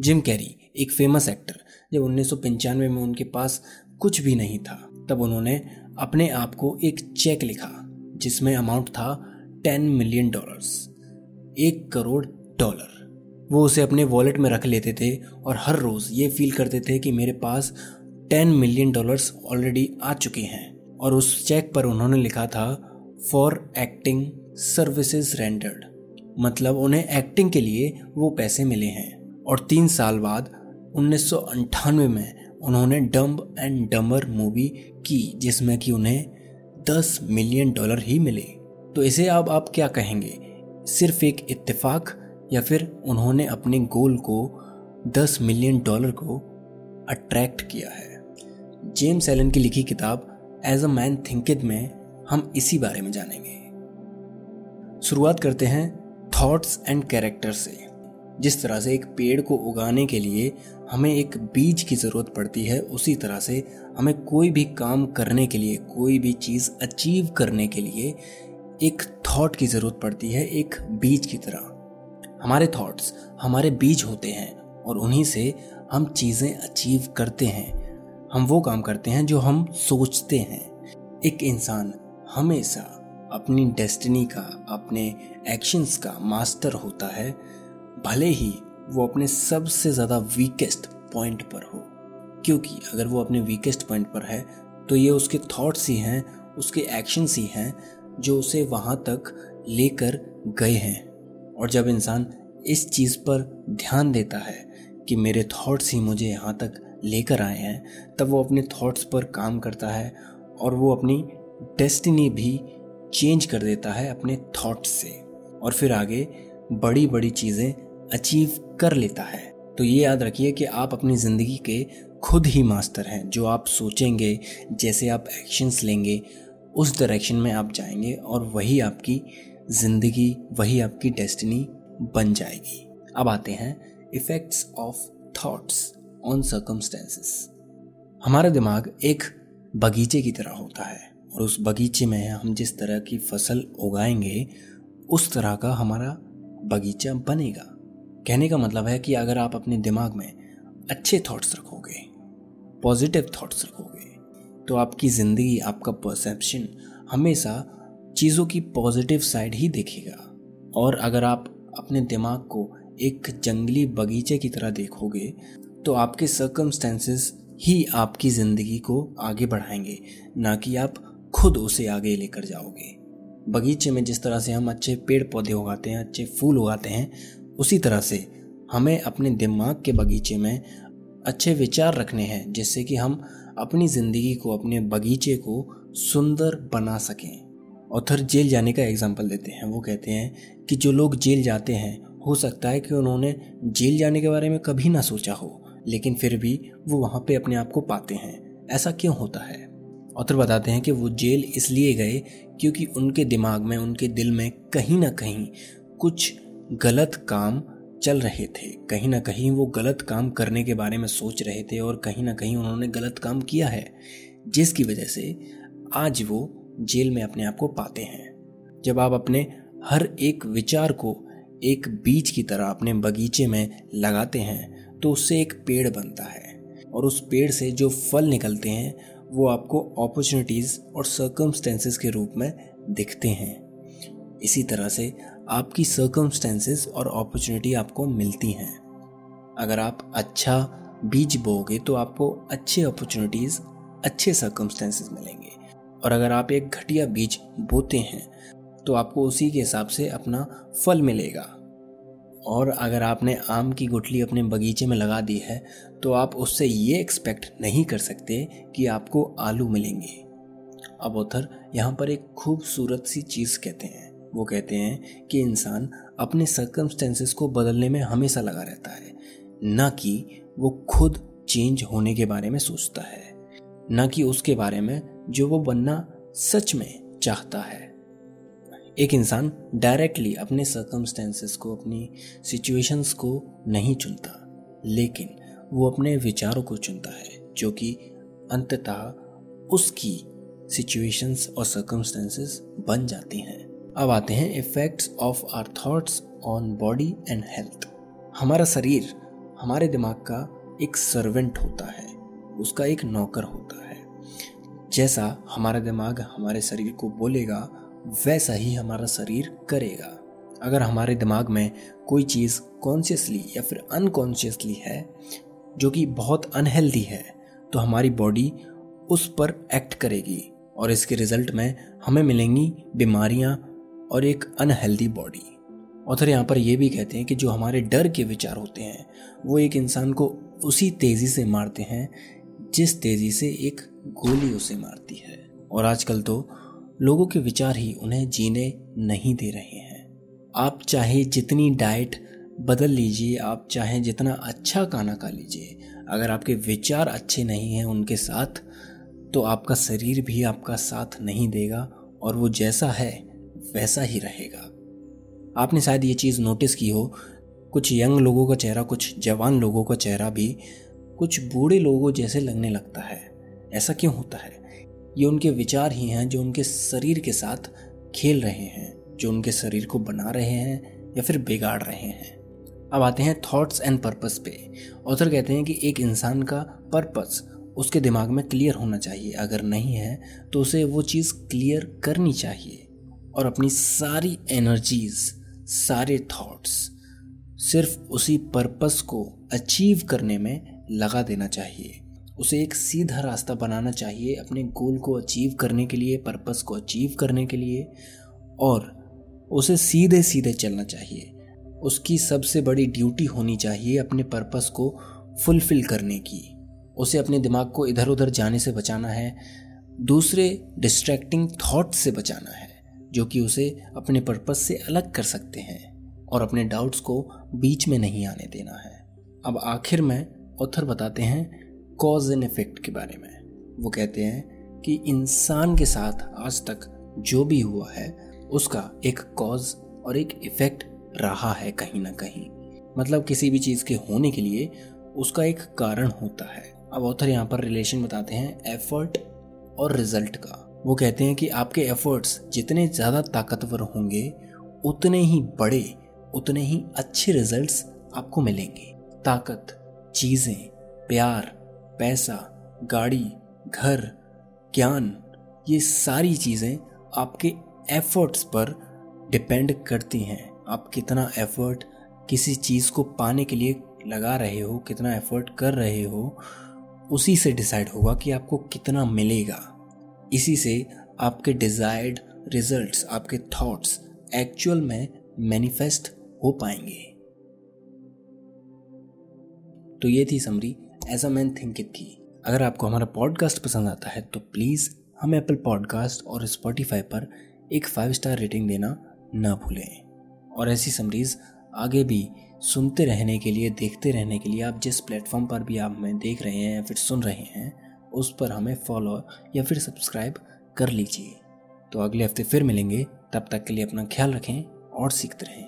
Gym Carrey, एक famous actor जब उन्नीस सौ पंचानवे में उनके पास कुछ भी नहीं था, तब उन्होंने अपने आप को एक चेक लिखा, जिसमें अमाउंट था टेन मिलियन डॉलर्स एक करोड़ डॉलर वो उसे अपने वॉलेट में रख लेते थे और हर रोज़ ये फील करते थे कि मेरे पास टेन मिलियन डॉलर्स ऑलरेडी आ चुके हैं। और उस चेक पर उन्होंने लिखा था फॉर एक्टिंग सर्विसेज़ रेंडर्ड मतलब उन्हें एक्टिंग के लिए वो पैसे मिले हैं। और तीन साल बाद, उन्नीस में उन्होंने डम्ब एंड डमर मूवी की, जिसमें कि उन्हें 10 मिलियन डॉलर ही मिले। तो इसे अब आप क्या कहेंगे? सिर्फ़ एक इत्तेफाक या फिर उन्होंने अपने गोल को 10 मिलियन डॉलर को अट्रैक्ट किया है? जेम्स एलन की लिखी किताब एज अ मैन थिंकिड में हम इसी बारे में जानेंगे। शुरुआत करते हैं थॉट्स एंड कैरेक्टर से। जिस तरह से एक पेड़ को उगाने के लिए हमें एक बीज की ज़रूरत पड़ती है, उसी तरह से हमें कोई भी काम करने के लिए, कोई भी चीज़ अचीव करने के लिए एक थॉट की ज़रूरत पड़ती है, एक बीज की तरह। हमारे थॉट्स हमारे बीज होते हैं और उन्हीं से हम चीज़ें अचीव करते हैं। हम वो काम करते हैं जो हम सोचते हैं। एक इंसान हमेशा अपनी डेस्टिनी का, अपने एक्शंस का मास्टर होता है। भले ही वो अपने सबसे ज़्यादा वीकेस्ट पॉइंट पर हो, क्योंकि अगर वो अपने वीकेस्ट पॉइंट पर है तो ये उसके थॉट्स ही हैं, उसके एक्शंस ही हैं, जो उसे वहाँ तक लेकर गए हैं। और जब इंसान इस चीज़ पर ध्यान देता है कि मेरे थॉट्स ही मुझे यहाँ तक लेकर आए हैं, तब वो अपने थॉट्स पर काम करता है और वो अपनी डेस्टिनी भी चेंज कर देता है अपने थॉट्स से। और फिर आगे बड़ी बड़ी चीज़ें अचीव कर लेता है। तो ये याद रखिए कि आप अपनी ज़िंदगी के खुद ही मास्टर हैं। जो आप सोचेंगे, जैसे आप एक्शंस लेंगे, उस डायरेक्शन में आप जाएँगे और वही आपकी ज़िंदगी, वही आपकी डेस्टिनी बन जाएगी। अब आते हैं effects of thoughts on circumstances हमारा दिमाग एक बगीचे की तरह होता है और उस बगीचे में हम जिस तरह की फ़सल उगाएँगे, उस तरह का हमारा बगीचा बनेगा। कहने का मतलब है कि अगर आप अपने दिमाग में अच्छे थॉट्स रखोगे पॉजिटिव थॉट्स रखोगे तो आपकी ज़िंदगी, आपका परसेप्शन हमेशा चीज़ों की पॉजिटिव साइड ही देखेगा। और अगर आप अपने दिमाग को एक जंगली बगीचे की तरह देखोगे तो आपके सर्कमस्टेंसेस ही आपकी ज़िंदगी को आगे बढ़ाएँगे, ना कि आप खुद उसे आगे लेकर जाओगे। बगीचे में जिस तरह से हम अच्छे पेड़ पौधे उगाते हैं, अच्छे फूल उगाते हैं उसी तरह से हमें अपने दिमाग के बगीचे में अच्छे विचार रखने हैं, जिससे कि हम अपनी ज़िंदगी को, अपने बगीचे को सुंदर बना सकें। ऑथर जेल जाने का एग्ज़ाम्पल देते हैं। वो कहते हैं कि जो लोग जेल जाते हैं, हो सकता है कि उन्होंने जेल जाने के बारे में कभी ना सोचा हो, लेकिन फिर भी वो वहाँ पे अपने आप को पाते हैं। ऐसा क्यों होता है? ऑथर बताते हैं कि वो जेल इसलिए गए क्योंकि उनके दिमाग में, उनके दिल में कहीं ना कहीं कुछ गलत काम चल रहे थे। कहीं ना कहीं वो गलत काम करने के बारे में सोच रहे थे और कहीं ना कहीं उन्होंने गलत काम किया है, जिसकी वजह से आज वो जेल में अपने आप को पाते हैं। जब आप अपने हर एक विचार को एक बीज की तरह अपने बगीचे में लगाते हैं तो उससे एक पेड़ बनता है और उस पेड़ से जो फल निकलते हैं, वो आपको अपॉर्चुनिटीज़ और सर्कमस्टेंसेस के रूप में दिखते हैं। इसी तरह से आपकी सर्कमस्टेंसेस और अपॉर्चुनिटी आपको मिलती हैं। अगर आप अच्छा बीज बोगे तो आपको अच्छे अपॉर्चुनिटीज़ अच्छे सर्कमस्टेंसेस मिलेंगे। और अगर आप एक घटिया बीज बोते हैं तो आपको उसी के हिसाब से अपना फल मिलेगा। और अगर आपने आम की गुठली अपने बगीचे में लगा दी है तो आप उससे ये एक्सपेक्ट नहीं कर सकते कि आपको आलू मिलेंगे। अब ऑथर यहाँ पर एक खूबसूरत सी चीज़ कहते हैं। वो कहते हैं कि इंसान अपने सर्कमस्टेंसेस को बदलने में हमेशा लगा रहता है, ना कि वो खुद चेंज होने के बारे में सोचता है, ना कि उसके बारे में जो वो बनना सच में चाहता है। एक इंसान डायरेक्टली अपने सर्कमस्टेंसेस को, अपनी सिचुएशंस को नहीं चुनता, लेकिन वो अपने विचारों को चुनता है, जो कि अंततः उसकी सिचुएशंस और सर्कमस्टेंसेस बन जाती हैं। अब आते हैं effects of our thoughts on body and health हमारा शरीर हमारे दिमाग का एक सर्वेंट होता है। उसका एक नौकर होता है। जैसा हमारा दिमाग हमारे शरीर को बोलेगा, वैसा ही हमारा शरीर करेगा। अगर हमारे दिमाग में कोई चीज़ कॉन्शियसली या फिर अनकॉन्शियसली है, जो कि बहुत अनहेल्दी है तो हमारी बॉडी उस पर एक्ट करेगी और इसके रिज़ल्ट में हमें मिलेंगी बीमारियाँ और एक अनहेल्दी बॉडी ऑथर यहाँ पर यह भी कहते हैं कि जो हमारे डर के विचार होते हैं, वो एक इंसान को उसी तेज़ी से मारते हैं, जिस तेज़ी से एक गोली उसे मारती है। और आजकल तो लोगों के विचार ही उन्हें जीने नहीं दे रहे हैं। आप चाहे जितनी डाइट बदल लीजिए, आप चाहे जितना अच्छा खाना खा लीजिए, अगर आपके विचार अच्छे नहीं हैं उनके साथ तो आपका शरीर भी आपका साथ नहीं देगा, और वो जैसा है वैसा ही रहेगा। आपने शायद ये चीज़ नोटिस की हो, कुछ यंग लोगों का चेहरा, कुछ जवान लोगों का चेहरा भी कुछ बूढ़े लोगों जैसे लगने लगता है। ऐसा क्यों होता है? ये उनके विचार ही हैं जो उनके शरीर के साथ खेल रहे हैं, जो उनके शरीर को बना रहे हैं या फिर बिगाड़ रहे हैं। अब आते हैं थॉट्स एंड पर्पस पे। ऑथर कहते हैं कि एक इंसान का पर्पस उसके दिमाग में क्लियर होना चाहिए। अगर नहीं है तो उसे वो चीज़ क्लियर करनी चाहिए। और अपनी सारी एनर्जीज सारे थॉट्स सिर्फ़ उसी पर्पस को अचीव करने में लगा देना चाहिए। उसे एक सीधा रास्ता बनाना चाहिए अपने गोल को अचीव करने के लिए पर्पस को अचीव करने के लिए और उसे सीधे सीधे चलना चाहिए। उसकी सबसे बड़ी ड्यूटी होनी चाहिए अपने पर्पस को फुलफिल करने की। उसे अपने दिमाग को इधर उधर जाने से बचाना है, दूसरे डिस्ट्रैक्टिंग थॉट से बचाना है। जो कि उसे अपने पर्पस से अलग कर सकते हैं और अपने डाउट्स को बीच में नहीं आने देना है। अब आखिर में ऑथर बताते हैं कॉज एंड इफ़ेक्ट के बारे में। वो कहते हैं कि इंसान के साथ आज तक जो भी हुआ है, उसका एक कॉज और एक इफ़ेक्ट रहा है कहीं ना कहीं। मतलब किसी भी चीज़ के होने के लिए उसका एक कारण होता है। अब ऑथर यहाँ पर रिलेशन बताते हैं एफर्ट और रिज़ल्ट का। वो कहते हैं कि आपके एफर्ट्स जितने ज़्यादा ताकतवर होंगे, उतने ही बड़े, उतने ही अच्छे रिजल्ट्स आपको मिलेंगे। ताकत, चीज़ें, प्यार, पैसा, गाड़ी, घर, ज्ञान, ये सारी चीज़ें आपके एफर्ट्स पर डिपेंड करती हैं। आप कितना एफर्ट किसी चीज़ को पाने के लिए लगा रहे हो, कितना एफर्ट कर रहे हो, उसी से डिसाइड होगा कि आपको कितना मिलेगा। इसी से आपके डिजायर्ड रिजल्ट्स आपके थॉट्स एक्चुअल में मैनिफेस्ट हो पाएँगे। तो ये थी summary as a man thinketh थी अगर आपको हमारा पॉडकास्ट पसंद आता है तो प्लीज़ हम एप्पल पॉडकास्ट और स्पॉटिफाई पर एक फाइव स्टार रेटिंग देना ना भूलें। और ऐसी समरीज आगे भी सुनते रहने के लिए, देखते रहने के लिए आप जिस प्लेटफॉर्म पर भी आप हमें देख रहे हैं या फिर सुन रहे हैं उस पर हमें फॉलो या फिर सब्सक्राइब कर लीजिए। तो अगले हफ़्ते फिर मिलेंगे। तब तक के लिए अपना ख्याल रखें और सीखते रहें।